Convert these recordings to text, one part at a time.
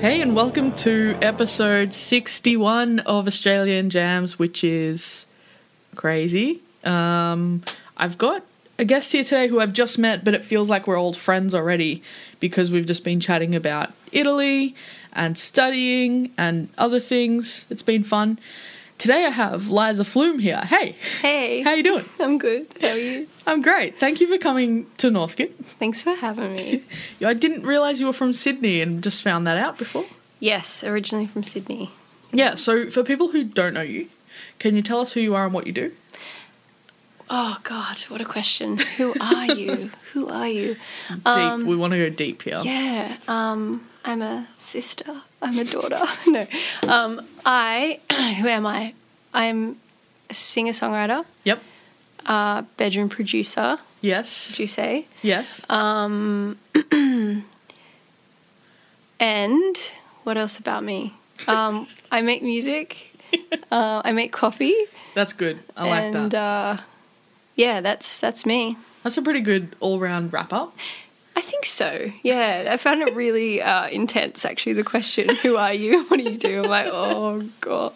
Hey, and welcome to episode 61 of Australian Jams, which is crazy. Um, I've got a guest here today who I've just met, but it feels like we're old friends already because we've just been chatting about Italy and studying and other things. It's been fun. Today I have Liza Flume here. Hey, Hey. how you doing? I'm good. How are you? I'm great. Thank you for coming to Northcote. Thanks for having me. I didn't realize you were from Sydney and just found that out before. yes, originally from Sydney. Yeah, so for people who don't know you, can you tell us who you are and what you do? Oh God, what a question. Who are you? Who are you? Deep. we want to go deep here. Yeah. Um, I'm a sister. I'm a daughter. no. Um, I. Who am I? I'm a singer songwriter, Yep. uh, bedroom producer. Yes. Would you say? Yes. And what else about me? Um, I make music. Uh, I make coffee. That's good. I like and that. uh, yeah, that's that's me. That's a pretty good all-round wrap up. I think so. Yeah, I found it really uh, intense. Actually, the question, "Who are you? What do you do?" I'm like, oh god.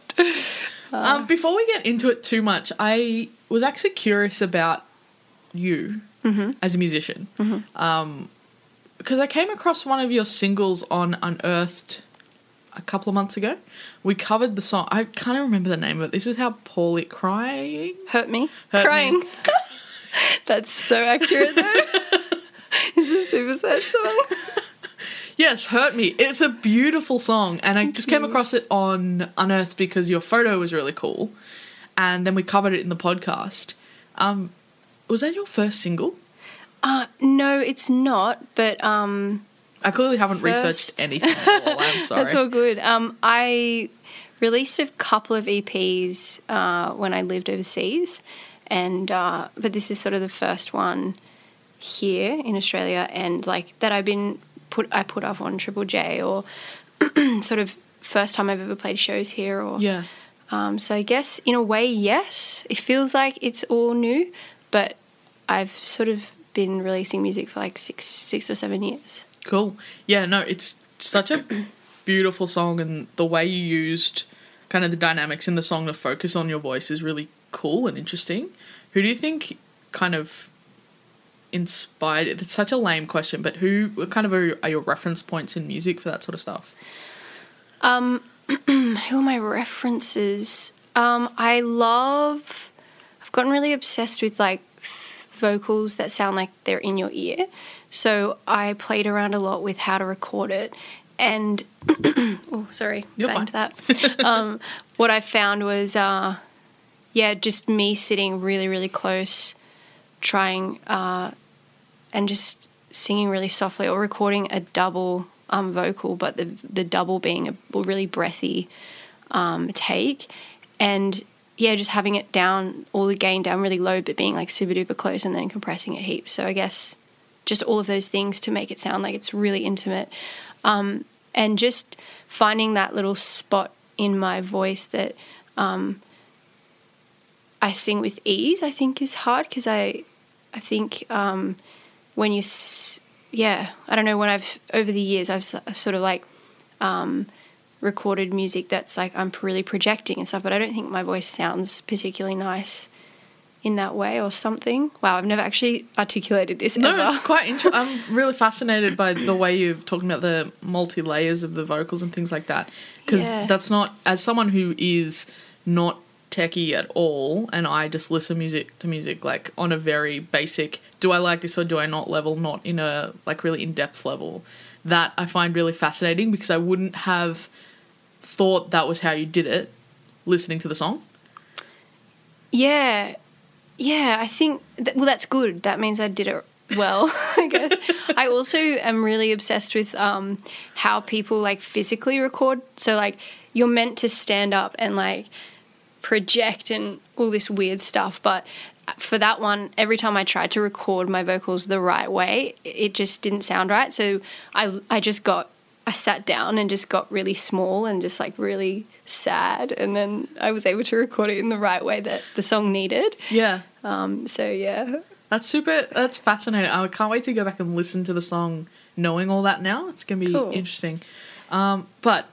um, before we get into it too much, I was actually curious about you Mm-hmm. as a musician, um, because I came across one of your singles on Unearthed a couple of months ago. We covered the song. I can't remember the name of it. This is how poorly crying. Hurt me. Hurt Crying. Me. that's so accurate though. it's a super sad song. Yes, Hurt Me. It's a beautiful song, and I just came across it on Unearthed because your photo was really cool, and then we covered it in the podcast. Um, was that your first single? Uh, no, it's not. But um, I clearly haven't researched First. anything at all. I'm sorry. That's all good. Um, I released a couple of EPs uh, when I lived overseas, and uh, but this is sort of the first one here in Australia, and like that I've been put I put up on Triple J or sort of first time I've ever played shows here, or yeah. um, so I guess in a way, yes, it feels like it's all new, but I've sort of been releasing music for like six six or seven years. Cool. Yeah, no, it's such a beautiful song, and the way you used kind of the dynamics in the song to focus on your voice is really cool and interesting. Who do you think kind of inspired? It's such a lame question, but who kind of are, are your reference points in music for that sort of stuff? Um, Who are my references? Um, I love. I've gotten really obsessed with like vocals that sound like they're in your ear. So I played around a lot with how to record it, and oh, sorry, You're banged that. um, what I found was, uh, yeah, just me sitting really, really close, trying uh, and just singing really softly or recording a double um, vocal, but the the double being a really breathy um, take, and yeah, just having it down, all the gain down really low, but being like super duper close, and then compressing it heaps. So I guess just all of those things to make it sound like it's really intimate, um, and just finding that little spot in my voice that um, I sing with ease. I think is hard because I, I think um, when you, s- yeah, I don't know when I've over the years I've, I've sort of like um, recorded music that's like I'm really projecting and stuff, but I don't think my voice sounds particularly nice in that way or something. Wow, I've never actually articulated this No, ever. it's quite interesting. I'm really fascinated by the way you're talking about the multi layers of the vocals and things like that. Because Yeah. that's not, as someone who is not techie at all, and I just listen music to music like on a very basic, do I like this or do I not level, not in a like really in depth level. That I find really fascinating because I wouldn't have thought that was how you did it listening to the song. Yeah, yeah. I think that, well, that's good. That means I did it well. I guess. I also am really obsessed with um, how people like physically record. So like you're meant to stand up and like project and all this weird stuff, but for that one, every time I tried to record my vocals the right way, it just didn't sound right. So I I just got I sat down and just got really small and just like really sad, and then I was able to record it in the right way that the song needed. Yeah. Um, so yeah, That's super. That's fascinating. I can't wait to go back and listen to the song, knowing all that now. It's gonna be Cool. interesting. Um, but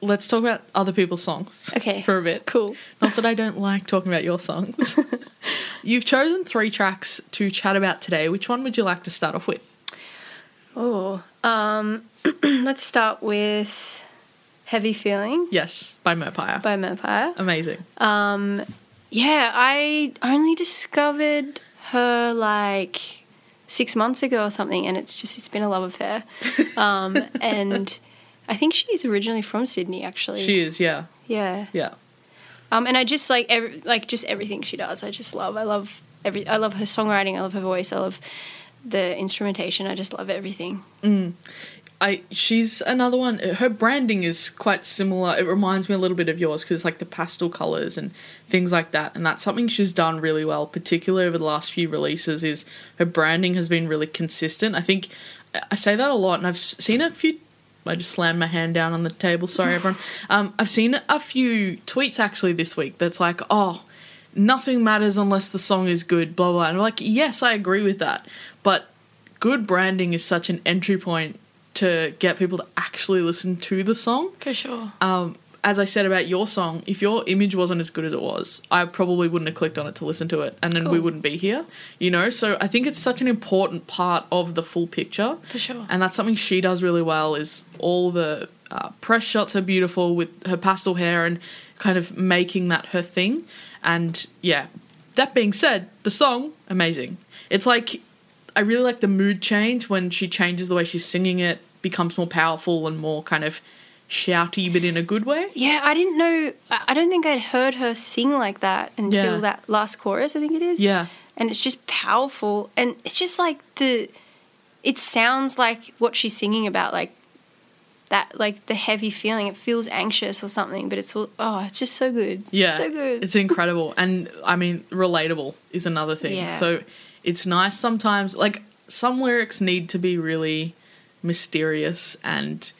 let's talk about other people's songs. Okay. For a bit. Cool. Not that I don't like talking about your songs. You've chosen three tracks to chat about today. Which one would you like to start off with? Oh, um, let's start with "Heavy Feeling" Yes, by Merpire. by Vampire. Amazing. Yeah, I only discovered her like six months ago or something, and it's just it's been a love affair. Um, and I think she's originally from Sydney, actually. She is. Yeah. yeah. Yeah. Um, and I just like every, like just everything she does. I just love. I love every. I love her songwriting. I love her voice. I love the instrumentation. I just love everything. I she's another one. Her branding is quite similar. It reminds me a little bit of yours because like the pastel colors and things like that. And that's something she's done really well, particularly over the last few releases. Is her branding has been really consistent. I think I say that a lot, and I've seen a few. I just slammed my hand down on the table. Sorry, everyone. Um, I've seen a few tweets actually this week. That's like, oh, nothing matters unless the song is good. Blah blah. And I'm like, yes, I agree with that, but good branding is such an entry point to get people to actually listen to the song. For sure. Um, as I said about your song, if your image wasn't as good as it was, I probably wouldn't have clicked on it to listen to it, and then we wouldn't be here, you know. So I think it's such an important part of the full picture, For sure. and that's something she does really well. Is all the uh, press shots are beautiful with her pastel hair and kind of making that her thing. And yeah, that being said, the song amazing. It's like I really like the mood change when she changes the way she's singing it, becomes more powerful and more kind of shouty, but in a good way. Yeah, I didn't know. I don't think I'd heard her sing like that until Yeah. that last chorus. I think it is. Yeah. and it's just powerful, and it's just like the. It sounds like what she's singing about, like that, like the heavy feeling. It feels anxious or something, but it's all. Oh, it's just so good. Yeah. so good. It's incredible. And I mean, relatable is another thing. Yeah. So it's nice sometimes. Like, some lyrics need to be really mysterious and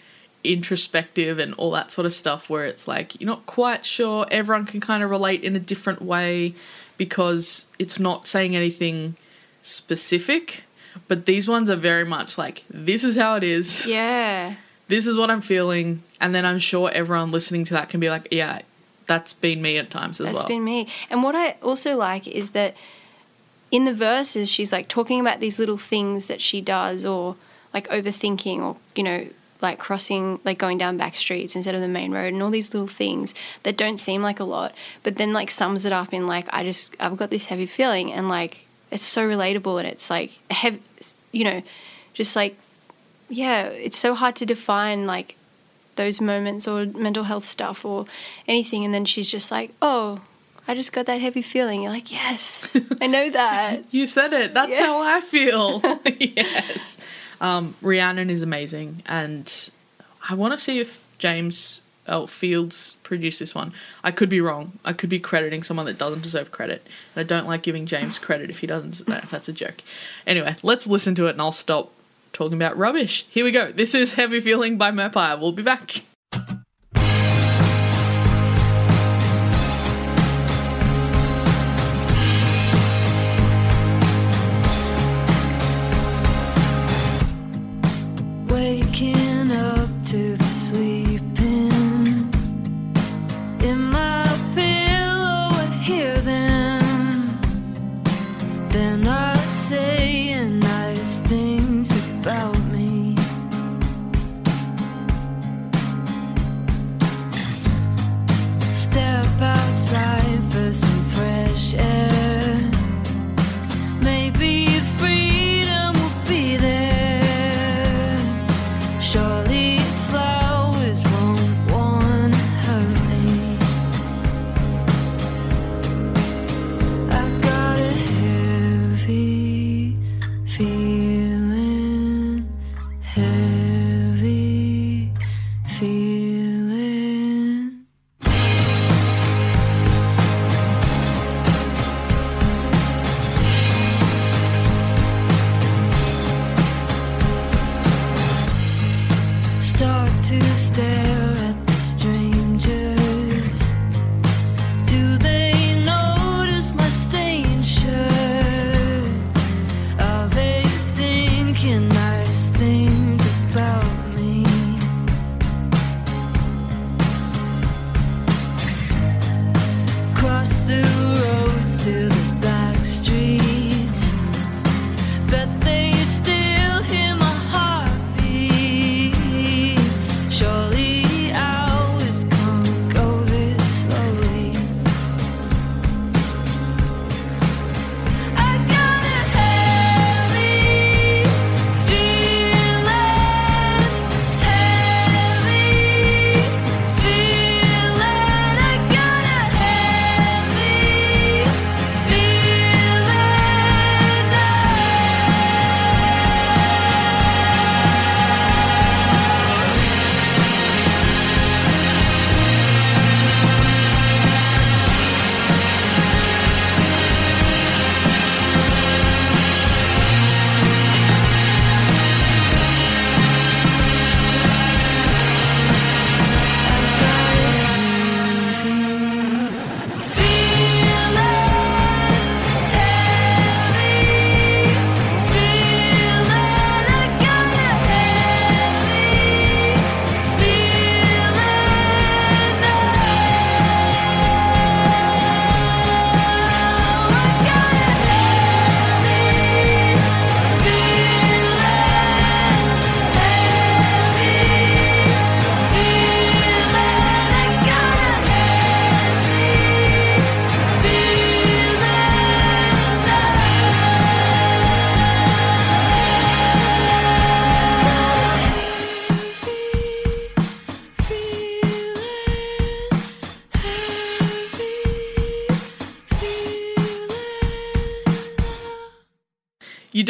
introspective and all that sort of stuff where it's like you're not quite sure everyone can kind of relate in a different way because it's not saying anything specific but these ones are very much like this is how it is yeah, this is what i'm feeling and then i'm sure everyone listening to that can be like yeah that's been me at times as that's well that's been me. And what I also like is that in the verses, she's like talking about these little things that she does, or like overthinking, or you know, like crossing, like going down back streets instead of the main road, and all these little things that don't seem like a lot, but then like sums it up in like, I just, I've got this heavy feeling, and like it's so relatable, and it's like heavy, you know, just like, yeah, it's so hard to define like those moments or mental health stuff or anything, and then she's just like, oh. I just got that heavy feeling. You're like, yes, I know that. You said it. That's Yeah. how I feel. yes. Um, Rhiannon is amazing, and I want to see if James oh, Fields produced this one. I could be wrong. I could be crediting someone that doesn't deserve credit. And I don't like giving James credit if he doesn't. That's a joke. Anyway, let's listen to it, and I'll stop talking about rubbish. Here we go. This is Heavy Feeling by Merpire. We'll be back. in my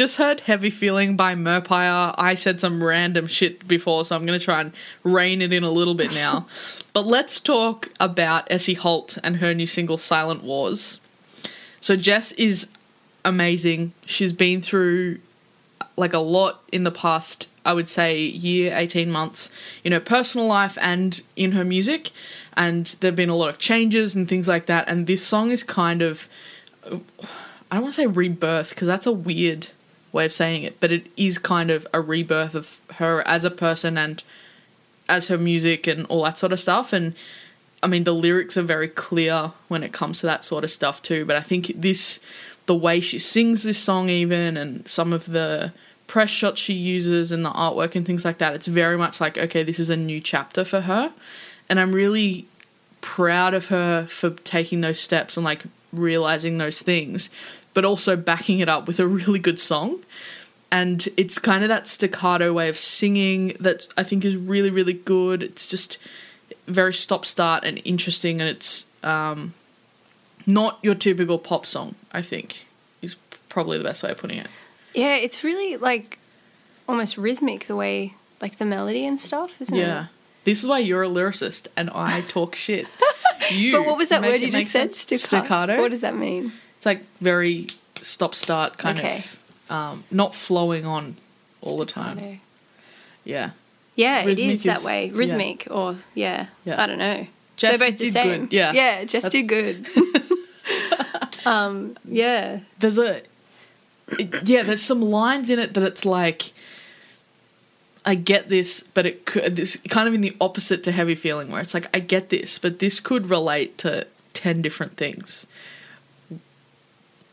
just heard Heavy Feeling by Merpire. I said some random shit before, so I'm going to try and rein it in a little bit now. but let's talk about Essie Holt and her new single Silent Wars. So Jess is amazing. She's been through like a lot in the past, I would say, year, 18 months in her personal life and in her music. And there have been a lot of changes and things like that. And this song is kind of, I don't want to say rebirth because that's a weird way of saying it, but it is kind of a rebirth of her as a person and as her music and all that sort of stuff. And I mean, the lyrics are very clear when it comes to that sort of stuff too. But I think this, the way she sings this song, even, and some of the press shots she uses and the artwork and things like that, it's very much like, okay, this is a new chapter for her. And I'm really proud of her for taking those steps and like realizing those things, but also backing it up with a really good song. And it's kind of that staccato way of singing that I think is really, really good. It's just very stop start and interesting, and it's um, not your typical pop song, I think, is probably the best way of putting it. Yeah, it's really like almost rhythmic the way like the melody and stuff, isn't it? Yeah. This is why you're a lyricist and I talk shit. You But what was that word you just said? Staccato. Staccato. What does that mean? It's like very stop start kind Okay. of um, not flowing on all the time. Staccato. Yeah. Yeah, it Rhythmic is that is- way. yeah. Rhythmic or yeah. Yeah. I don't know. Jess They're both the same. good. Yeah. Yeah, just That's- do good. um, yeah. There's a it- yeah, there's some lines in it that it's like I get this, but it could this kind of in the opposite to heavy feeling where it's like I get this, but this could relate to 10 different things.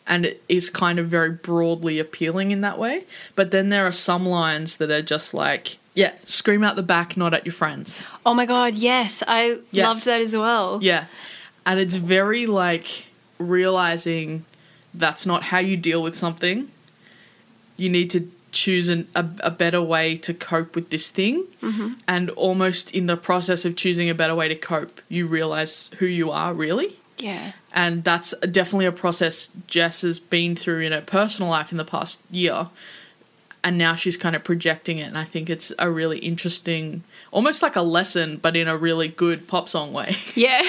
And it is kind of very broadly appealing in that way. But then there are some lines that are just like, yeah, scream out the back, not at your friends. Oh my god, yes. I Yes. loved that as well. Yeah. And it's very like realizing that's not how you deal with something. You need to choose an, a, a better way to cope with this thing. Mm-hmm. And almost in the process of choosing a better way to cope, you realize who you are really. Yeah. And that's definitely a process Jess has been through in her personal life in the past year. and now she's kind of projecting it and i think it's a really interesting almost like a lesson but in a really good pop song way Yeah.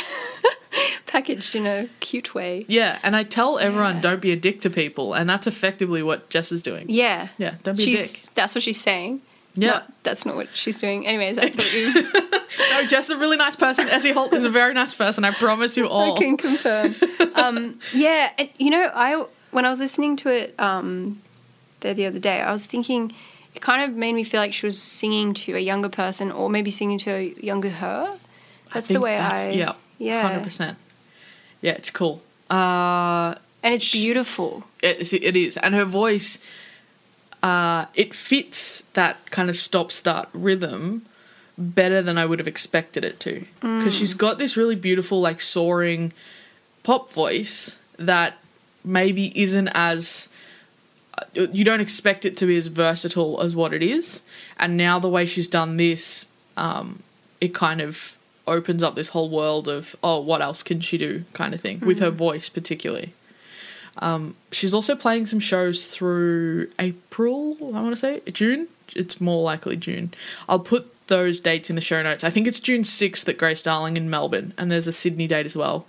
Packaged in a cute way. yeah and i tell everyone Yeah. don't be a dick to people and that's effectively what jess is doing Yeah. Yeah, don't be a dick. That's what she's saying. Yeah. Not- that's not what she's doing. Anyways, I thought you. no jess is a really nice person essie holt is a very nice person i promise you all I can confirm. um, yeah, and you know, I when I was listening to it um, there the other day, I was thinking it kind of made me feel like she was singing to a younger person, or maybe singing to a younger her. That's the way that's- I. yeah yeah, 100% yeah it's cool uh and it's Sh- beautiful. it, it is and her voice uh it fits that kind of stop start rhythm better than i would have expected it to. Because she's got this really beautiful like soaring pop voice that maybe isn't as uh, you don't expect it to be as versatile as what it is. And now the way she's done this um it kind of opens up this whole world of oh what else can she do kind of thing with her voice particularly She's also playing some shows through April, I want to say. June? It's more likely June. I'll put those dates in the show notes. I think it's June 6th at Grace Darling in Melbourne, and there's a Sydney date as well.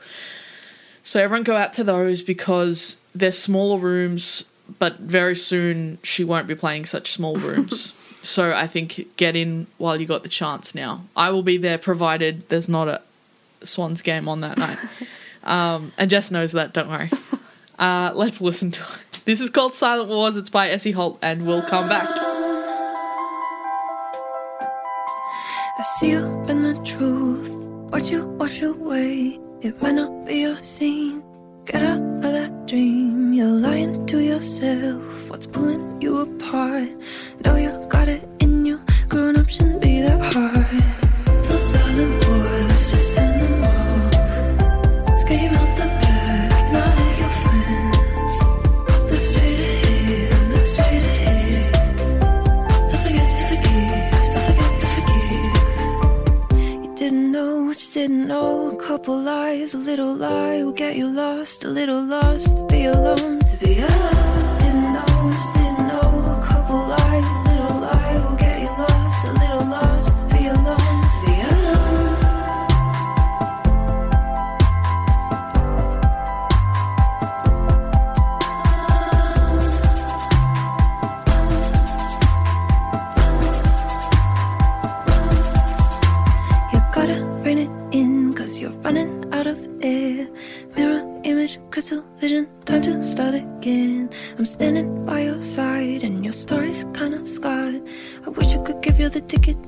So everyone go out to those because they're smaller rooms, but very soon she won't be playing such small rooms. so I think get in while you got the chance now. I will be there provided there's not a Swans game on that night. um, and Jess knows that, don't worry. Uh, let's listen to it. This is called Silent Wars. It's by Essie Holt, and we'll come back. I see you in the truth. Watch you wash away. It might not be your scene. Get out of that dream. You're lying to yourself. What's pulling you apart? Know you got it in you. Growing up shouldn't be that hard. Didn't know. A couple lies, a little lie will get you lost. A little lost be alone. Ticket,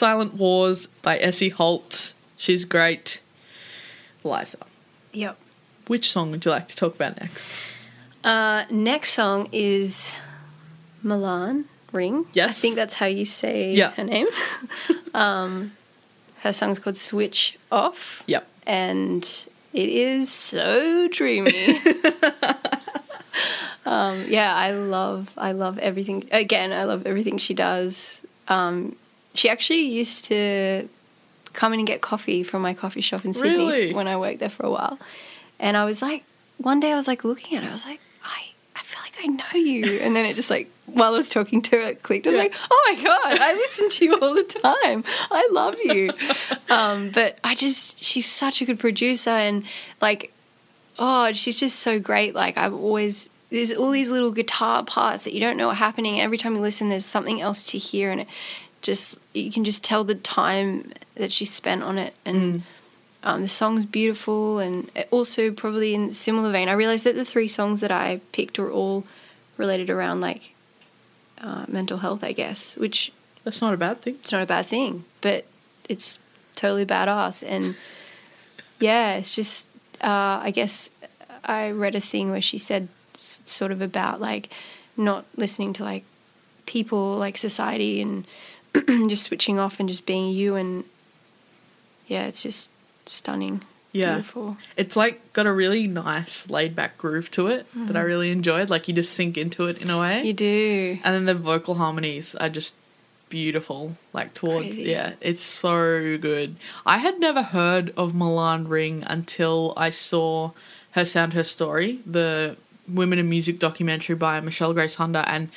Silent Wars by Essie Holt. She's great. Liza, Yep. which song would you like to talk about next? Uh, next song is Milan Ring. Yes. I think that's how you say Yeah. her name. um, her song's called Switch Off. Yep. and it is so dreamy. um, yeah, I love, I love everything. Again, I love everything she does. Um, she actually used to come in and get coffee from my coffee shop in Sydney Really? when I worked there for a while, and I was like, one day I was like looking at her, I was like, I, I feel like I know you, and then it just like while I was talking to her, it clicked. I was Yeah. like, oh my god, I listen to you all the time. I love you. um, but I just, she's such a good producer, and like, oh, she's just so great. Like I've always. There's all these little guitar parts that you don't know are happening. Every time you listen, there's something else to hear, and it just you can just tell the time that she spent on it, and um, the song's beautiful, and also probably in similar vein. I realized that the three songs that I picked were all related around like uh, mental health, I guess, which That's not a bad thing. it's not a bad thing, but it's totally badass. And yeah, it's just, uh, I guess I read a thing where she said sort of about like not listening to like people, like society, and just switching off and just being you. And yeah, it's just stunning. Yeah. Beautiful. It's like got a really nice laid back groove to it that I mm. really enjoyed. Like you just sink into it in a way. You do. And then the vocal harmonies are just beautiful. Like towards Crazy. yeah, it's so good. I had never heard of Milan Ring until I saw Her Sound Her Story, the women in music documentary by Michelle Grace Hunter and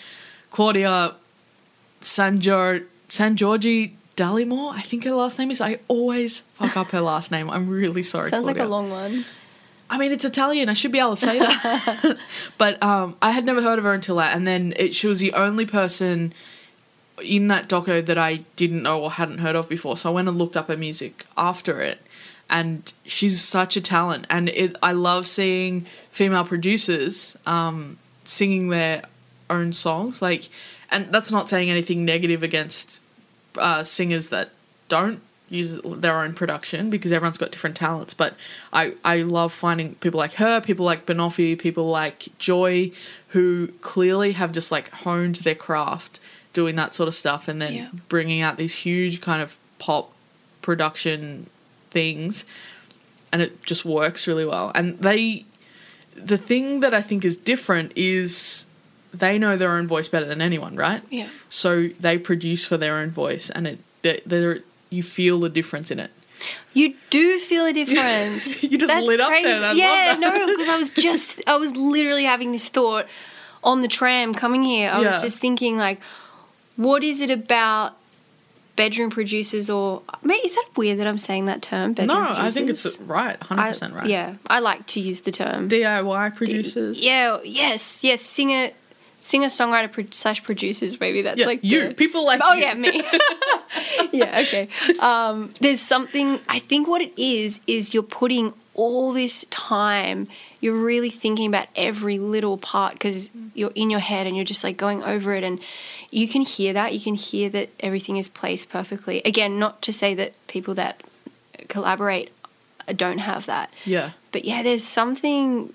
Claudia Sanjor San Giorgi Dallimore, I think her last name is. I always fuck up her last name. I'm really sorry. Sounds like a long one. I mean, it's Italian. I should be able to say that. but um, I had never heard of her until that, and then it, she was the only person in that doco that I didn't know or hadn't heard of before. So I went and looked up her music after it, and she's such a talent. And it, I love seeing female producers um, singing their own songs. Like, and that's not saying anything negative against uh, singers that don't use their own production because everyone's got different talents. But I, I love finding people like her, people like Banoffee, people like Joy, who clearly have just like honed their craft doing that sort of stuff and then Yeah. bringing out these huge kind of pop production things and it just works really well. And they, the thing that I think is different is they know their own voice better than anyone, right? Yeah. So they produce for their own voice, and it they they're, you feel the difference in it. You do feel a difference. You just lit up there, and I yeah, no, because I was just, I was literally having this thought on the tram coming here. I Yeah. was just thinking, like, what is it about bedroom producers or, mate, is that weird that I'm saying that term? Bedroom no, I think it's right, hundred percent right. Yeah, I like to use the term. DIY producers. Yeah, yes, yes, singer, singer, songwriter pro- slash producers. Maybe that's Yeah, like you the- people like Oh you. yeah, me. yeah, okay. Um, there's something. I think what it is is you're putting all this time. You're really thinking about every little part because you're in your head and you're just like going over it, and you can hear that. You can hear that everything is placed perfectly. Again, not to say that people that collaborate don't have that yeah, but yeah there's something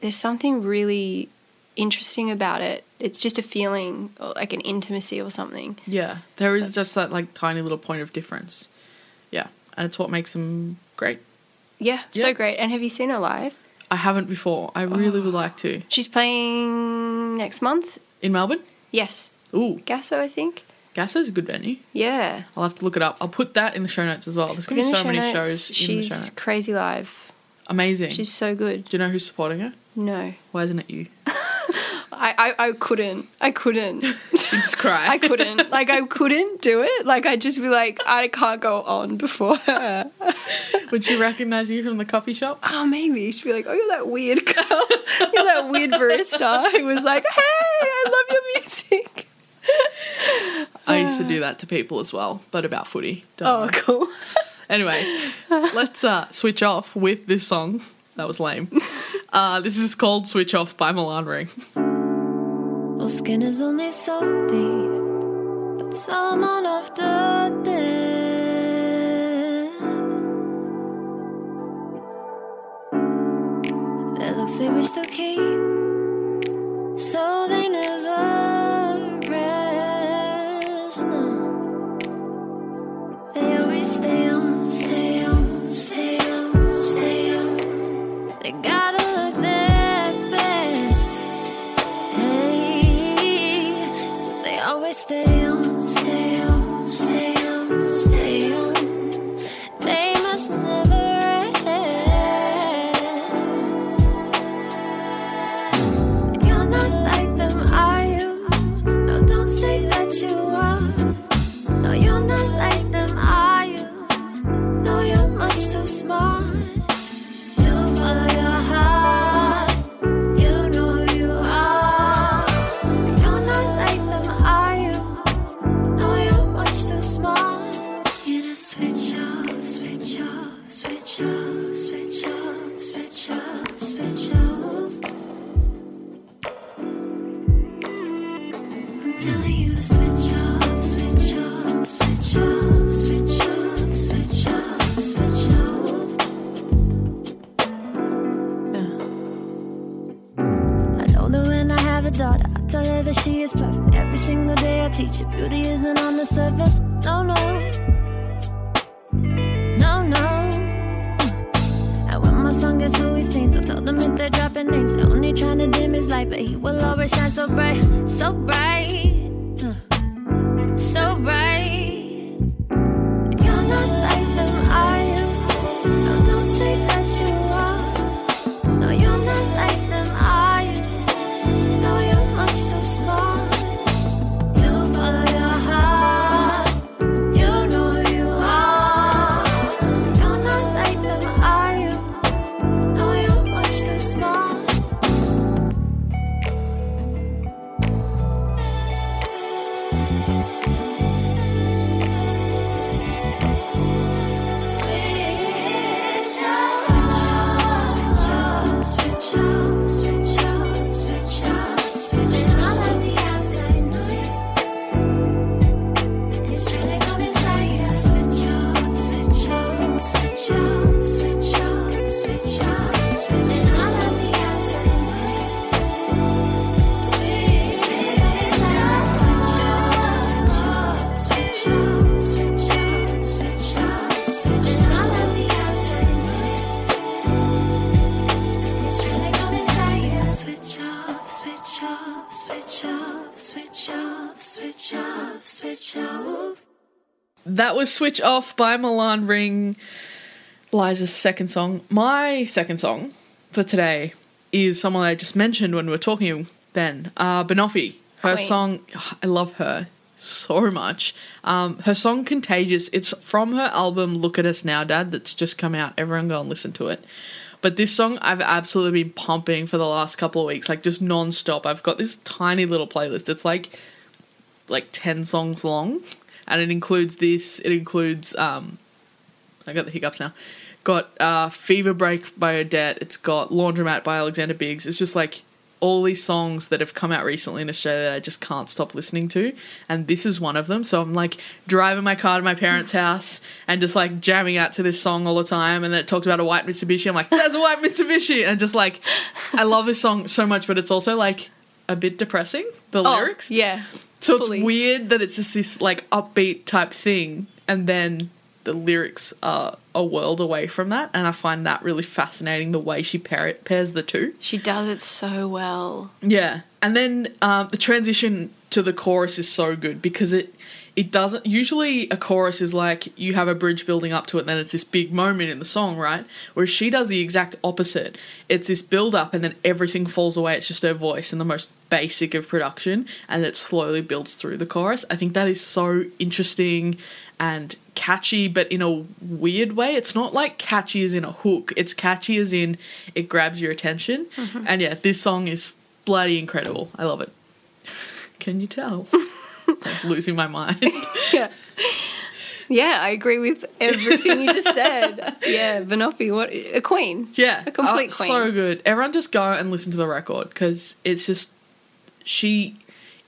there's something really interesting about it it's just a feeling or like an intimacy or something yeah. There is That's- just that like tiny little point of difference. Yeah, and it's what makes them great. yeah, Yeah. so great and have you seen her live I haven't before. I really would like to. she's playing next month In Melbourne. yes Ooh, Gaso i think Gaso's a good venue. yeah I'll have to look it up. I'll put that in the show notes as well. There's gonna be so show many notes. shows in the show she's notes. crazy live Amazing. she's so good Do you know who's supporting her? no Why isn't it you? I, I, I couldn't. I couldn't. You just cry. I couldn't. Like I couldn't do it. Like I'd just be like, I can't go on before her. Would she recognize you from the coffee shop? oh, maybe she'd be like, oh, you're that weird girl. you're that weird barista who was like, hey, I love your music. I used to do that to people as well, but about footy. Don't Oh, worry. cool. Anyway, let's uh, switch off with this song. That was lame. Uh, this is called Switch Off by Milan Ring. Vår skin is only so deep, but someone after this. Their looks they wish to keep, so they never rest. No. They always stay on, stay on, stay stay she is perfect. Every single day I teach her beauty isn't on the surface. No, no. No, no. And when my son gets to his teens, I've told them if they're dropping names, they're only trying to dim his light, but he will always shine so bright, so bright. That was Switch Off by Milan Ring, Liza's second song. My second song for today is someone I just mentioned when we were talking then, uh, Banoffee. Her Queen. song, I love her so much. Um, her song Contagious, it's from her album Look at Us Now, Dad, that's just come out. Everyone go and listen to it. But this song I've absolutely been pumping for the last couple of weeks, like just non-stop. I've got this tiny little playlist. It's like like 10 songs long and it includes this it includes um i got the hiccups now. Got uh fever break by odette. It's got laundromat by alexander biggs. It's just like all these songs that have come out recently in australia that i just can't stop listening to. And this is one of them. So i'm like driving my car to my parents house and just like jamming out to this song all the time. And then it talks about a white mitsubishi. I'm like there's a white mitsubishi! And just like i love this song so much but it's also like a bit depressing the Oh, lyrics. Yeah. So Fully. it's weird that it's just this like upbeat type thing, and then the lyrics are a world away from that, and I find that really fascinating the way she pair pairs the two. She does it so well. Yeah, and then um, the transition to the chorus is so good because it it doesn't usually a chorus is like you have a bridge building up to it and then it's this big moment in the song right? Whereas she does the exact opposite. It's this build up and then everything falls away. It's just her voice and the most basic of production and it slowly builds through the chorus. I think that is so interesting and catchy but in a weird way. It's not like catchy as in a hook. It's catchy as in it grabs your attention. Mm-hmm. And yeah this song is bloody incredible. I love it. Can you tell I'm losing my mind Yeah. Yeah, I agree with everything you just said. Yeah, Banoffee, what a queen. Yeah, A complete oh, queen. So good. Everyone just go and listen to the record because it's just she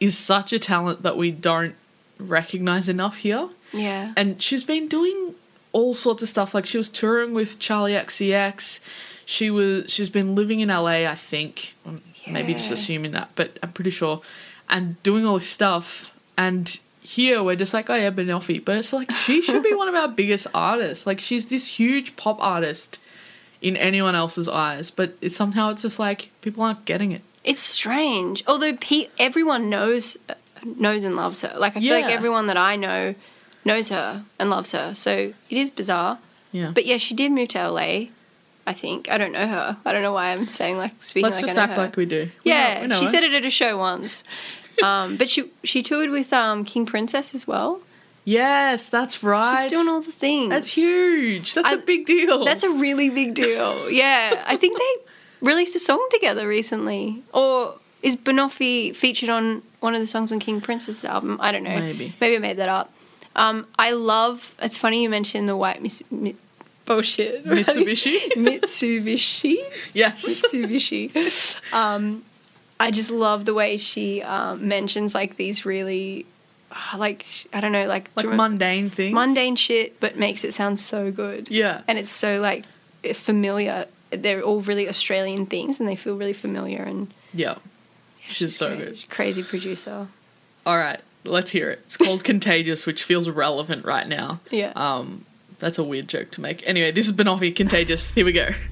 is such a talent that we don't recognize enough here. Yeah. And she's been doing all sorts of stuff. Like she was touring with Charli XCX. She was she's been living in LA, I think. Um, Maybe just assuming that, but I'm pretty sure. And doing all this stuff. And here we're just like, oh yeah, Banoffee. But it's like she should be one of our biggest artists. Like she's this huge pop artist in anyone else's eyes, but it's somehow it's just like people aren't getting it. It's strange. Although pe- everyone knows knows and loves her. Like I feel like everyone that I know knows her and loves her. So it is bizarre. Yeah. But yeah, she did move to LA. I think I don't know her. I don't know why I'm saying like speaking Let's like just act her. like we do. We Yeah, know- know she her. said it at a show once. Um, but she she toured with um, King Princess as well. Yes, that's right. She's doing all the things. That's huge. That's a I- big deal. That's a really big deal. Yeah, I think they released a song together recently. Or is Banoffee featured on one of the songs on King Princess' album? I don't know. Maybe. Maybe I made that up. Um, I love. It's funny you mentioned the white mis- mi- bullshit right? Mitsubishi? Mitsubishi. yes. Mitsubishi. Um, I just love the way she um, mentions like these really, uh, like I don't know, like Like do mundane things. mundane shit, but makes it sound so good. Yeah. and it's so like familiar. They're all really Australian things, and they feel really familiar. And Yeah. She's so cra- good. crazy producer. All right, let's hear it. It's called Contagious, which feels relevant right now. Yeah. Um, that's a weird joke to make. Anyway, this is Banoffee Contagious. Here we go.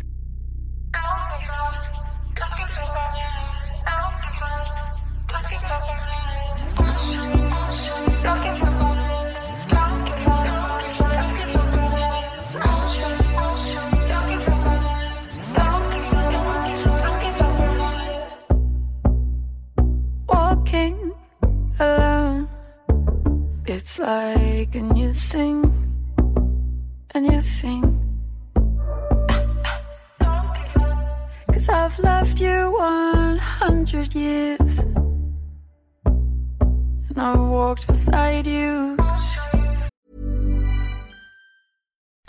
it's like a new thing, a new thing. Cause I've loved you 100 years, and I've walked beside you.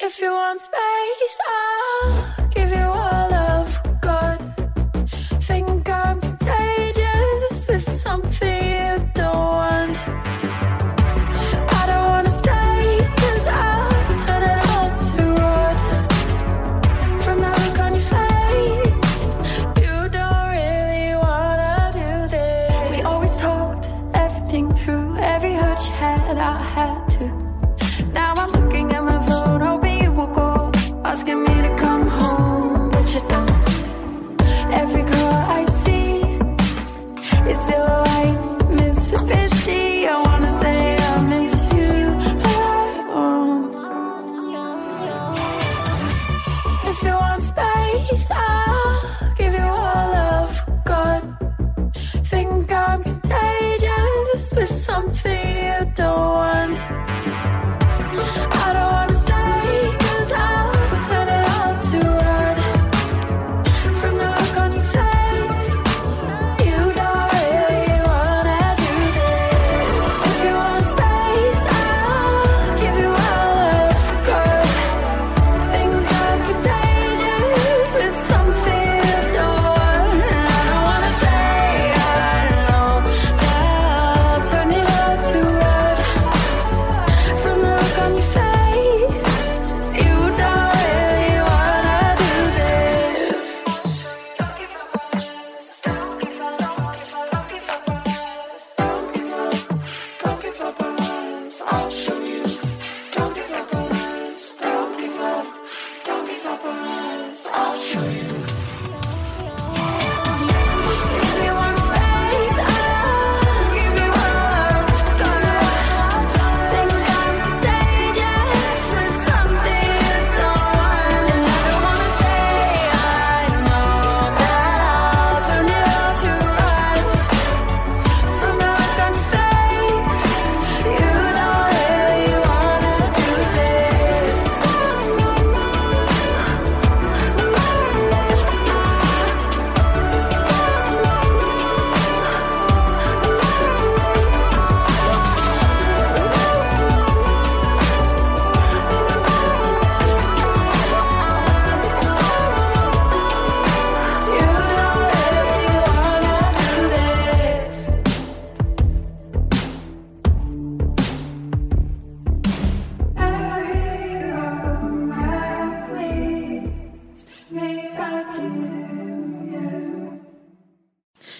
If you want space, I'll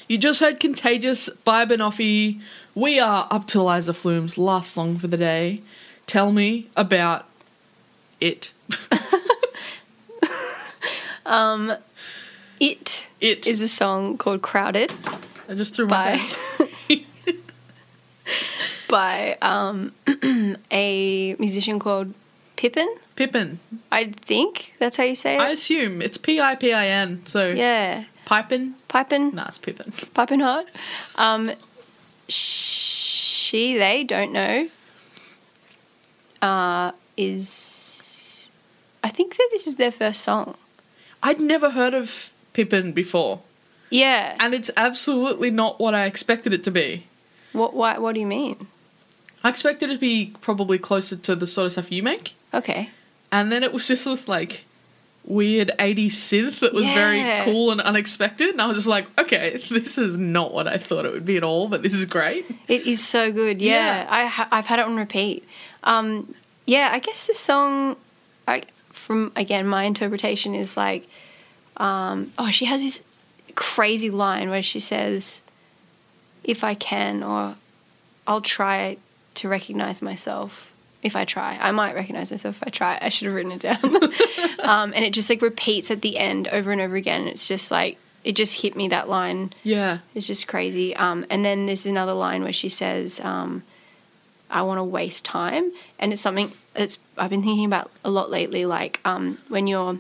You just heard Contagious by Banoffee. We are up to Liza Flume's last song for the day. Tell me about it. um, It It is a song called Crowded I just threw my by hands. by um, a musician called Pippin. Pippin. I think that's how you say it. I assume it's P I P I N. So yeah, Pipin. Pipin, Nah, it's Pippin. Pipin hard. Um, she, they don't know. Uh, is I think that this is their first song. I'd never heard of Pippin before, Yeah. and it's absolutely not what I expected it to be. What? What? What do you mean? I expected it to be probably closer to the sort of stuff you make, Okay. and then it was just this like weird 80s synth that was Yeah. very cool and unexpected, and I was just like, okay, this is not what I thought it would be at all, but this is great. It is so good. Yeah, Yeah. I ha- I've had it on repeat. Um, yeah, I guess the song, I, from again my interpretation is like, um, oh, she has this crazy line where she says, "If I can, or I'll try to recognize myself." If I try, I might recognize myself if I try. I should have written it down. um, and it just like repeats at the end over and over again. It's just like it just hit me that line Yeah. it's just crazy. Um, and then there's another line where she says, um, "I want to waste time," and it's something that's I've been thinking about a lot lately. Like um, when you're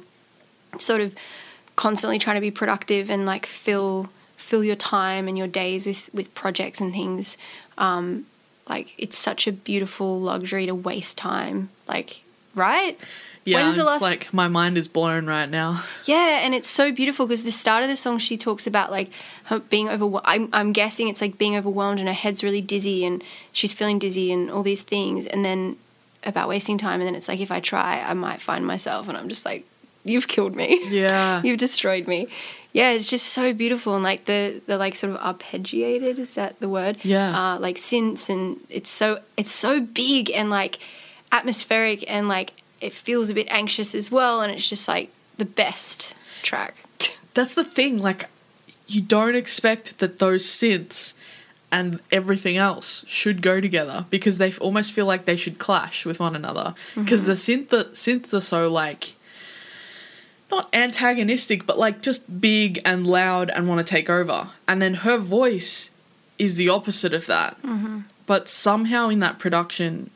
sort of constantly trying to be productive and like fill fill your time and your days with with projects and things. Um, like it's such a beautiful luxury to waste time. Like right. Yeah, When's the it's last like my mind is blown right now. yeah, and it's so beautiful because the start of the song she talks about like being overwhelmed. I'm, I'm guessing it's like being overwhelmed and her head's really dizzy and she's feeling dizzy and all these things. And then about wasting time. And then it's like, if I try, I might find myself. And I'm just like, you've killed me. Yeah. you've destroyed me. Yeah, it's just so beautiful and like the the like sort of arpeggiated is that the word? Yeah. Uh, like synths and it's so it's so big and like atmospheric and like it feels a bit anxious as well and it's just like the best track. That's the thing, like you don't expect that those synths and everything else should go together because they almost feel like they should clash with one another because the synth the synths are so like not antagonistic but like just big and loud and want to take over and then her voice is the opposite of that mm-hmm. but somehow in that production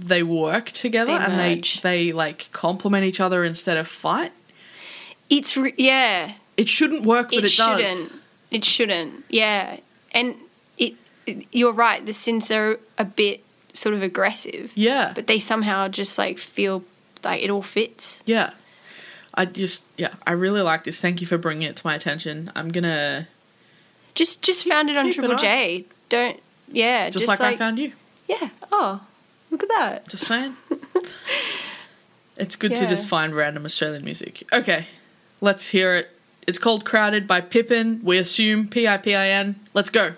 they work together They and they merge. they like complement each other instead of fight It's re- yeah, it shouldn't work but it, does. it, shouldn't. does It shouldn't. Yeah. And it, it you're right, the synths are a bit sort of aggressive. yeah But they somehow just like feel like it all fits. Yeah. I just, yeah, I really like this. Thank you for bringing it to my attention. I'm gonna, Just just found it on keep it Triple. J. Don't yeah, just, like, I found you. Yeah. Oh, look at that. Just saying. it's good to just find random Australian music. Okay, let's hear it. It's called Crowded by Pippin. We assume P I P I N. Let's go.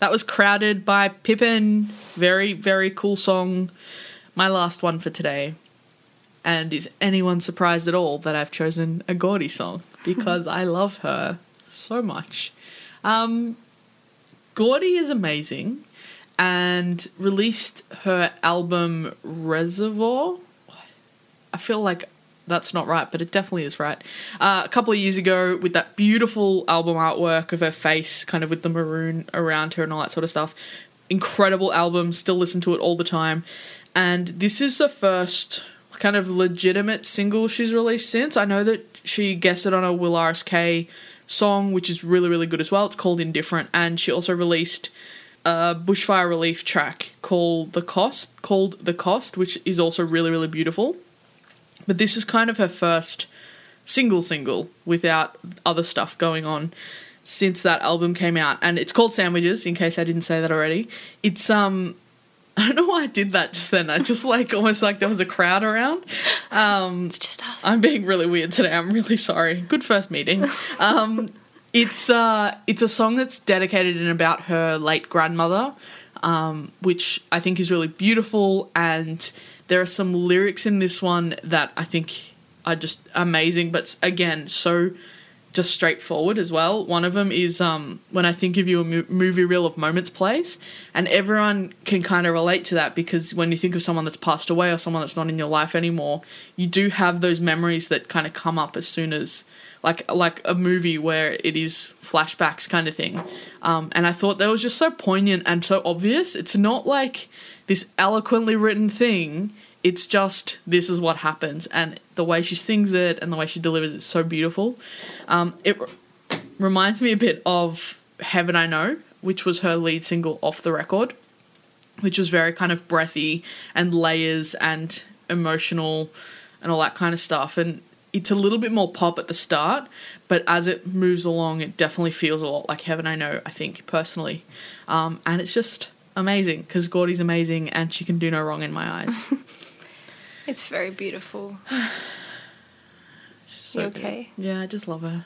That was crowded by Pippin. Very, very cool song. My last one for today. And is anyone surprised at all that I've chosen a Gordi song? Because I love her so much. Um, Gordi is amazing and released her album Reservoir. I feel like that's not right, but it definitely is right. Uh, a couple of years ago, with that beautiful album artwork of her face, kind of with the maroon around her and all that sort of stuff. Incredible album, still listen to it all the time. And this is the first kind of legitimate single she's released since. I know that she guested on a Will RSK song, which is really, really good as well. It's called Indifferent. And she also released a bushfire relief track called The Cost, called The Cost, which is also really, really beautiful. But this is kind of her first single single without other stuff going on since that album came out. And it's called Sandwiches, in case I didn't say that already. It's um I don't know why I did that just then. I just like almost like there was a crowd around. Um It's just us. I'm being really weird today. I'm really sorry. Good first meeting. Um, it's uh, it's a song that's dedicated and about her late grandmother, um, which I think is really beautiful. And there are some lyrics in this one that I think are just amazing. But again, so just straightforward as well. One of them is um, when I think of you, a mo- movie reel of moments plays, and everyone can kind of relate to that because when you think of someone that's passed away or someone that's not in your life anymore, you do have those memories that kind of come up as soon as like like a movie where it is flashbacks kind of thing. Um, and I thought that was just so poignant and so obvious. It's not like this eloquently written thing. It's just this is what happens, and the way she sings it and the way she delivers it's so beautiful. Um, it r- reminds me a bit of Heaven I Know, which was her lead single off the record, which was very kind of breathy and layers and emotional and all that kind of stuff. And it's a little bit more pop at the start, but as it moves along, it definitely feels a lot like Heaven I Know, I think, personally. Um, and it's just amazing because Gordi's amazing and she can do no wrong in my eyes. It's very beautiful. She's so You good. okay? Yeah, I just love her.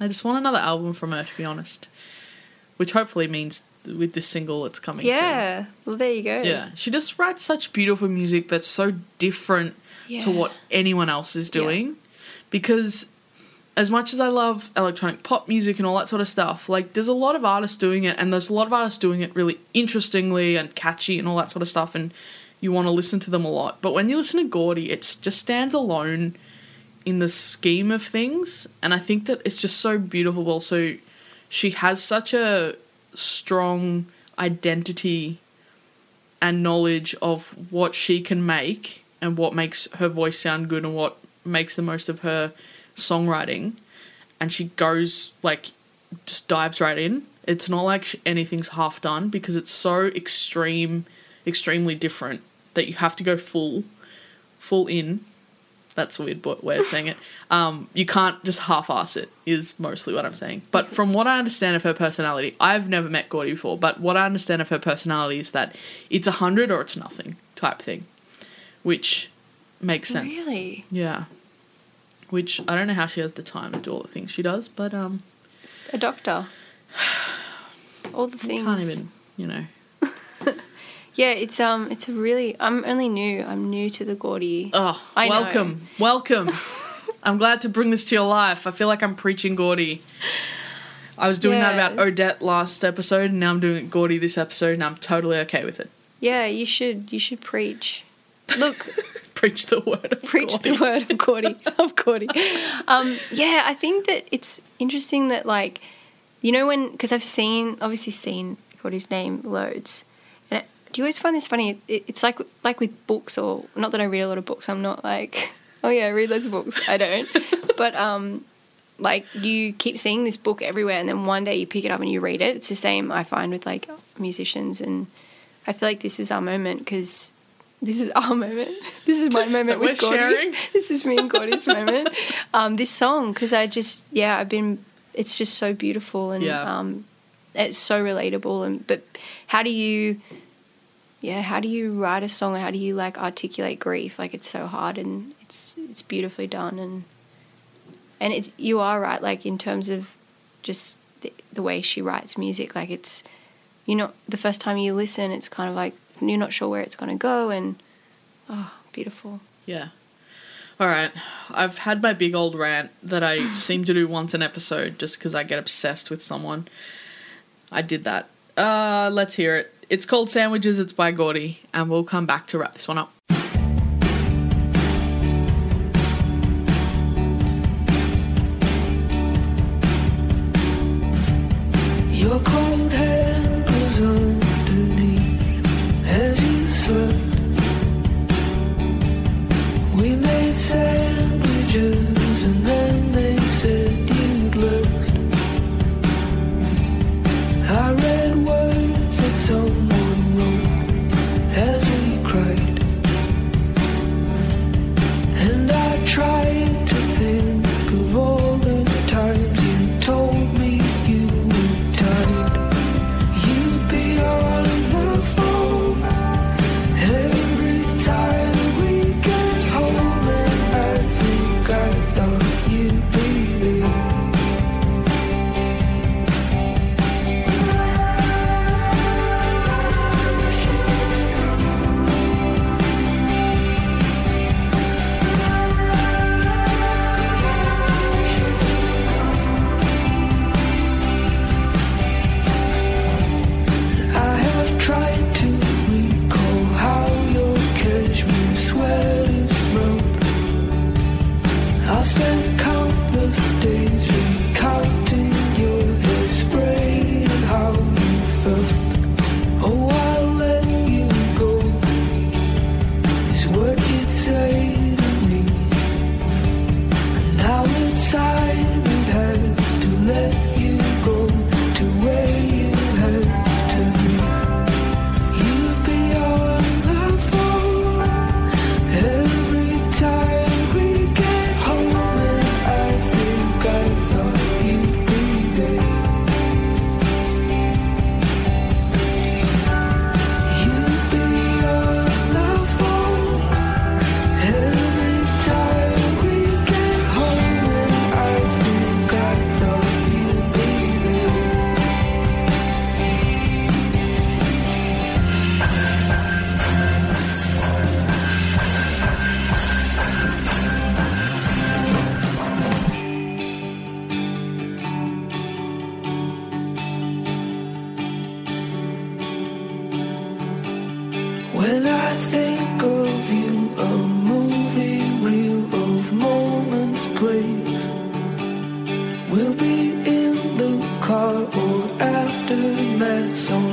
I just want another album from her, to be honest. Which hopefully means with this single it's coming soon. Yeah. Well, there you go. Yeah, she just writes such beautiful music that's so different to what anyone else is doing. Because as much as I love electronic pop music and all that sort of stuff, like there's a lot of artists doing it, and there's a lot of artists doing it really interestingly and catchy and all that sort of stuff, and you want to listen to them a lot. But when you listen to Gordi, it just stands alone in the scheme of things, and I think that it's just so beautiful. Also, she has such a strong identity and knowledge of what she can make and what makes her voice sound good and what makes the most of her songwriting. And she goes like just dives right in. It's not like sh- anything's half done because it's so extreme extremely different that you have to go full full in. That's a weird way of saying it. Um, you can't just half-ass it is mostly what i'm saying. But from what i understand of her personality i've never met gordi before but what i understand of her personality is that it's a hundred or it's nothing type thing which makes sense Really? yeah which i don't know how she has the time to do all the things she does but um A doctor. All the things. can't even you know Yeah, it's um, it's a really. I'm only new. I'm new to the Gordi. oh I know. welcome welcome i'm glad to bring this to your life i feel like i'm preaching gordi i was doing that about odette last episode and now i'm doing it gordi this episode and i'm totally okay with it Yeah, you should. You should preach. Look, preach the word of preach gordi. the word of Gordi. Of Gordi. Um, yeah, I think that it's interesting that like, you know, when because I've seen obviously seen Gordi's name loads, and do you always find this funny? It, it's like like with books or not that I read a lot of books. I'm not like, oh yeah, I read loads of books. I don't, but um. Like you keep seeing this book everywhere, and then one day you pick it up and you read it. It's the same I find with like musicians, and I feel like this is our moment because this is our moment. This is my moment with we're sharing? This is me and Gordi's moment. Um, this song because I just yeah I've been. It's just so beautiful and Yeah. um, it's so relatable. And but how do you? Yeah, how do you write a song? How do you like articulate grief? Like it's so hard and it's it's beautifully done and and it's you are right. Like in terms of just the, the way she writes music, like it's you know the first time you listen, it's kind of like you're not sure where it's going to go, and oh, beautiful. Yeah. All right. I've had my big old rant that I seem to do once an episode just because I get obsessed with someone. I did that. Uh, let's hear it. It's called Sandwiches. It's by Gordi, and we'll come back to wrap this one up. The car or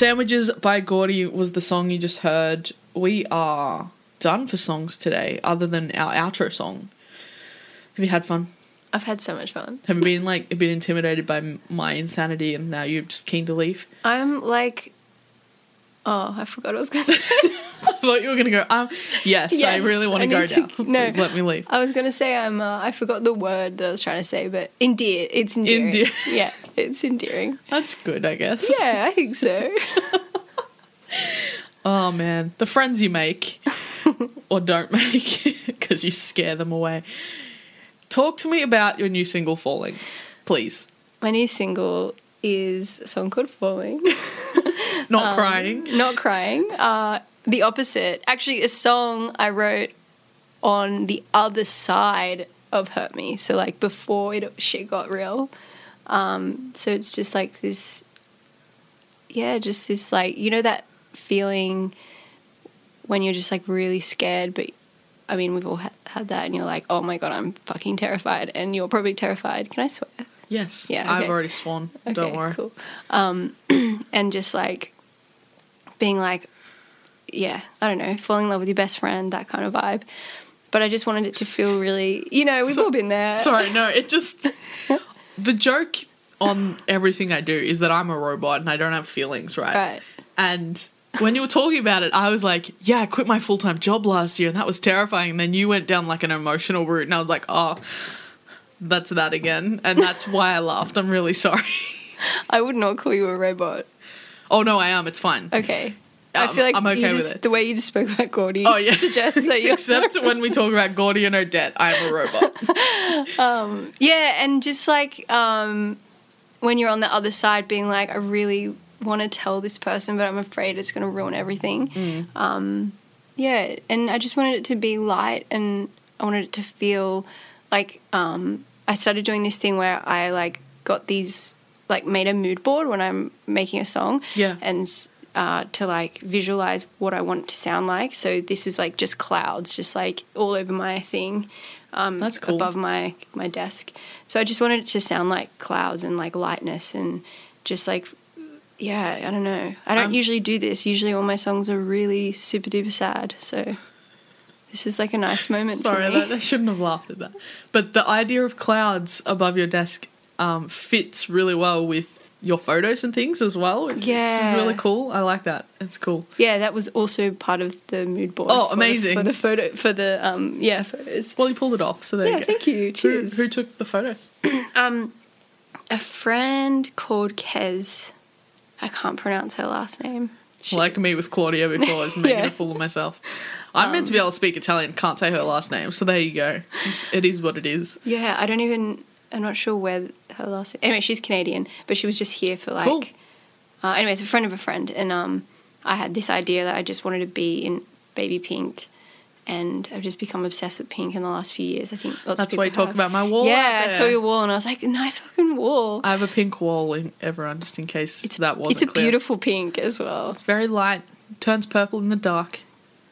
Sandwiches by Gordi was the song you just heard. We are done for songs today, other than our outro song. Have you had fun? I've had so much fun. Have you been like a bit intimidated by my insanity, and now you're just keen to leave? I'm like, oh, I forgot what I was going to say. I thought you were gonna go. Um, yes, I really want to go to- down. no. Let me leave. I was going to say I'm. Uh, I forgot the word that I was trying to say, but endear. It's endearing. Endear. Yeah, it's endearing. That's good, I guess. Yeah, I think so. Oh man, the friends you make or don't make because you scare them away. Talk to me about your new single, "Falling," please. My new single is a song called "Falling." Not Um, crying. Not crying. Uh, the opposite. Actually, a song I wrote on the other side of hurt me. So like before it shit got real. Um, so it's just like this, yeah, just this like you know that feeling when you're just like really scared, but I mean we've all ha- had that, and you're like, oh my god, I'm fucking terrified, and you're probably terrified. Can I swear? Yes. Yeah, I've already sworn. Don't worry. Cool. Um, and just like being like, yeah, I don't know, falling in love with your best friend, that kind of vibe. But I just wanted it to feel really, you know, we've So- all been there. Sorry, no, it just the joke on everything I do is that I'm a robot and I don't have feelings, right? Right. And when you were talking about it, I was like, yeah, I quit my full time job last year and that was terrifying. And then you went down like an emotional route and I was like, oh, that's that again. And that's why I laughed. I'm really sorry. I would not call you a robot. oh, no, I am. It's fine. Okay. I Um, feel like I'm okay you with just, it. the way you just spoke about Gordi Oh, yeah. suggests that you're Except when we talk about Gordi and Odette, I am a robot. Yeah, and just like um, when you're on the other side, being like, I really want to tell this person, but I'm afraid it's going to ruin everything. Um, yeah, and I just wanted it to be light, and I wanted it to feel like um, I started doing this thing where I like got these like made a mood board when I'm making a song. Yeah. and. Uh, to like visualize what I want it to sound like. So this was like just clouds, just like all over my thing. Um, That's cool. Above my my desk. So I just wanted it to sound like clouds and like lightness and just like yeah, I don't know. I don't Um, usually do this. Usually all my songs are really super duper sad. So this is like a nice moment Sorry, for me. that, I shouldn't have laughed at that. But the idea of clouds above your desk um, fits really well with your photos and things as well. Yeah. really cool. I like that. It's cool. yeah, that was also part of the mood board. Oh, for the- amazing. for the photo for the um yeah photos. Well, you pulled it off, so there Yeah, you thank you. Who, Cheers. who took the photos? A friend called Kez. I can't pronounce her last name. She- Like me with Claudia before, I was making Yeah. a fool of myself. I'm meant to be able to speak Italian, can't say her last name, so there you go. It's, it is what it is. Yeah, I don't even. I'm not sure where her last. Anyway, she's Canadian, but she was just here for like. Cool. Uh, anyways, a friend of a friend, and um, I had this idea that I just wanted to be in baby pink, and I've just become obsessed with pink in the last few years. I think lots That's why you talk about my wall. Yeah, I saw your wall, and I was like, nice fucking wall. I have a pink wall in everyone, just in case It's that wasn't It's a clear. beautiful pink as well. It's very light, turns purple in the dark.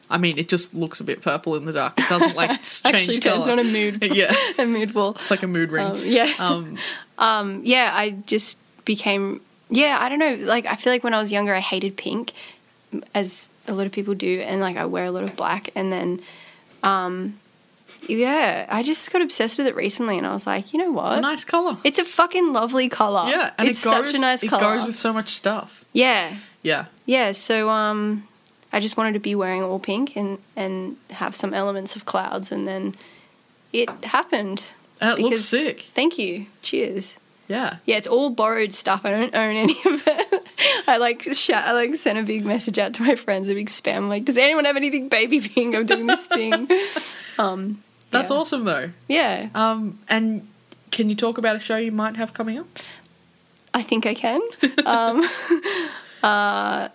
I mean, it just looks a bit purple in the dark. It doesn't like change Actually, turns on a mood. yeah, a mood wall. it's like a mood ring. Um, yeah. Um, um, yeah, I just became yeah, I don't know, like I feel like when I was younger I hated pink as a lot of people do and like I wear a lot of black and then um yeah, I just got obsessed with it recently and I was like, you know what? it's a nice color. It's a fucking lovely color. Yeah, and it's it goes. such a nice color. it goes with so much stuff. yeah. Yeah, Yeah, so um I just wanted to be wearing all pink and and have some elements of clouds and then it happened. and it looks sick. Thank you. Cheers. Yeah, Yeah, it's all borrowed stuff. I don't own any of it. I like shout, I like sent a big message out to my friends, a big spam. like, does anyone have anything baby pink? I'm doing this thing. Um, that's yeah. awesome though. Yeah, Um, and can you talk about a show you might have coming up? I think I can. um, uh,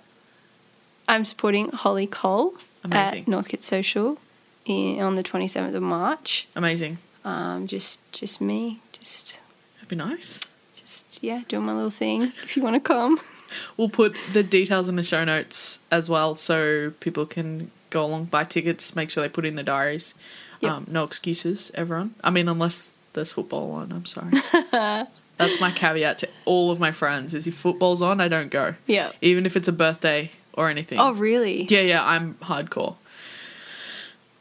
I'm supporting Holly Cole Amazing. at Northcote Social in, on the 27th of March. Amazing. Um, just just me, just That'd be nice. just yeah, doing my little thing. If you want to come. We'll put the details in the show notes as well, so people can go along, buy tickets, make sure they put in their diaries. Yep. Um, no excuses, everyone. I mean, unless there's football on. I'm sorry. That's my caveat to all of my friends: is if football's on, I don't go. Yeah. even if it's a birthday or anything. Oh really? yeah, yeah, I'm hardcore.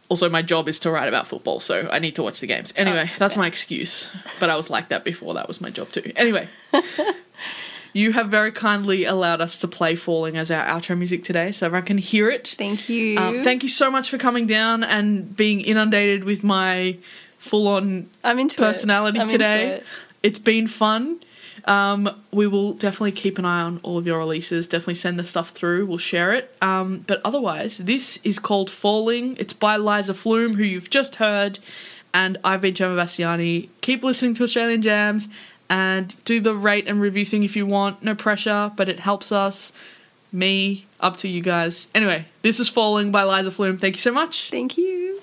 Also, my job is to write about football, so I need to watch the games. Anyway, that's my excuse. But I was like that before. That was my job too. Anyway, you have very kindly allowed us to play "Falling" as our outro music today, so everyone can hear it. Thank you. Um, thank you so much for coming down and being inundated with my full-on I'm into personality today. it. It's been fun. Um, we will definitely keep an eye on all of your releases. Definitely send the stuff through. We'll share it. Um, but otherwise, this is called Falling. It's by Liza Flume, who you've just heard. And I've been Gemma Bastiani. Keep listening to Australian Jams and do the rate and review thing if you want. No pressure, but it helps us. Me, up to you guys. Anyway, this is Falling by Liza Flume. Thank you so much. Thank you.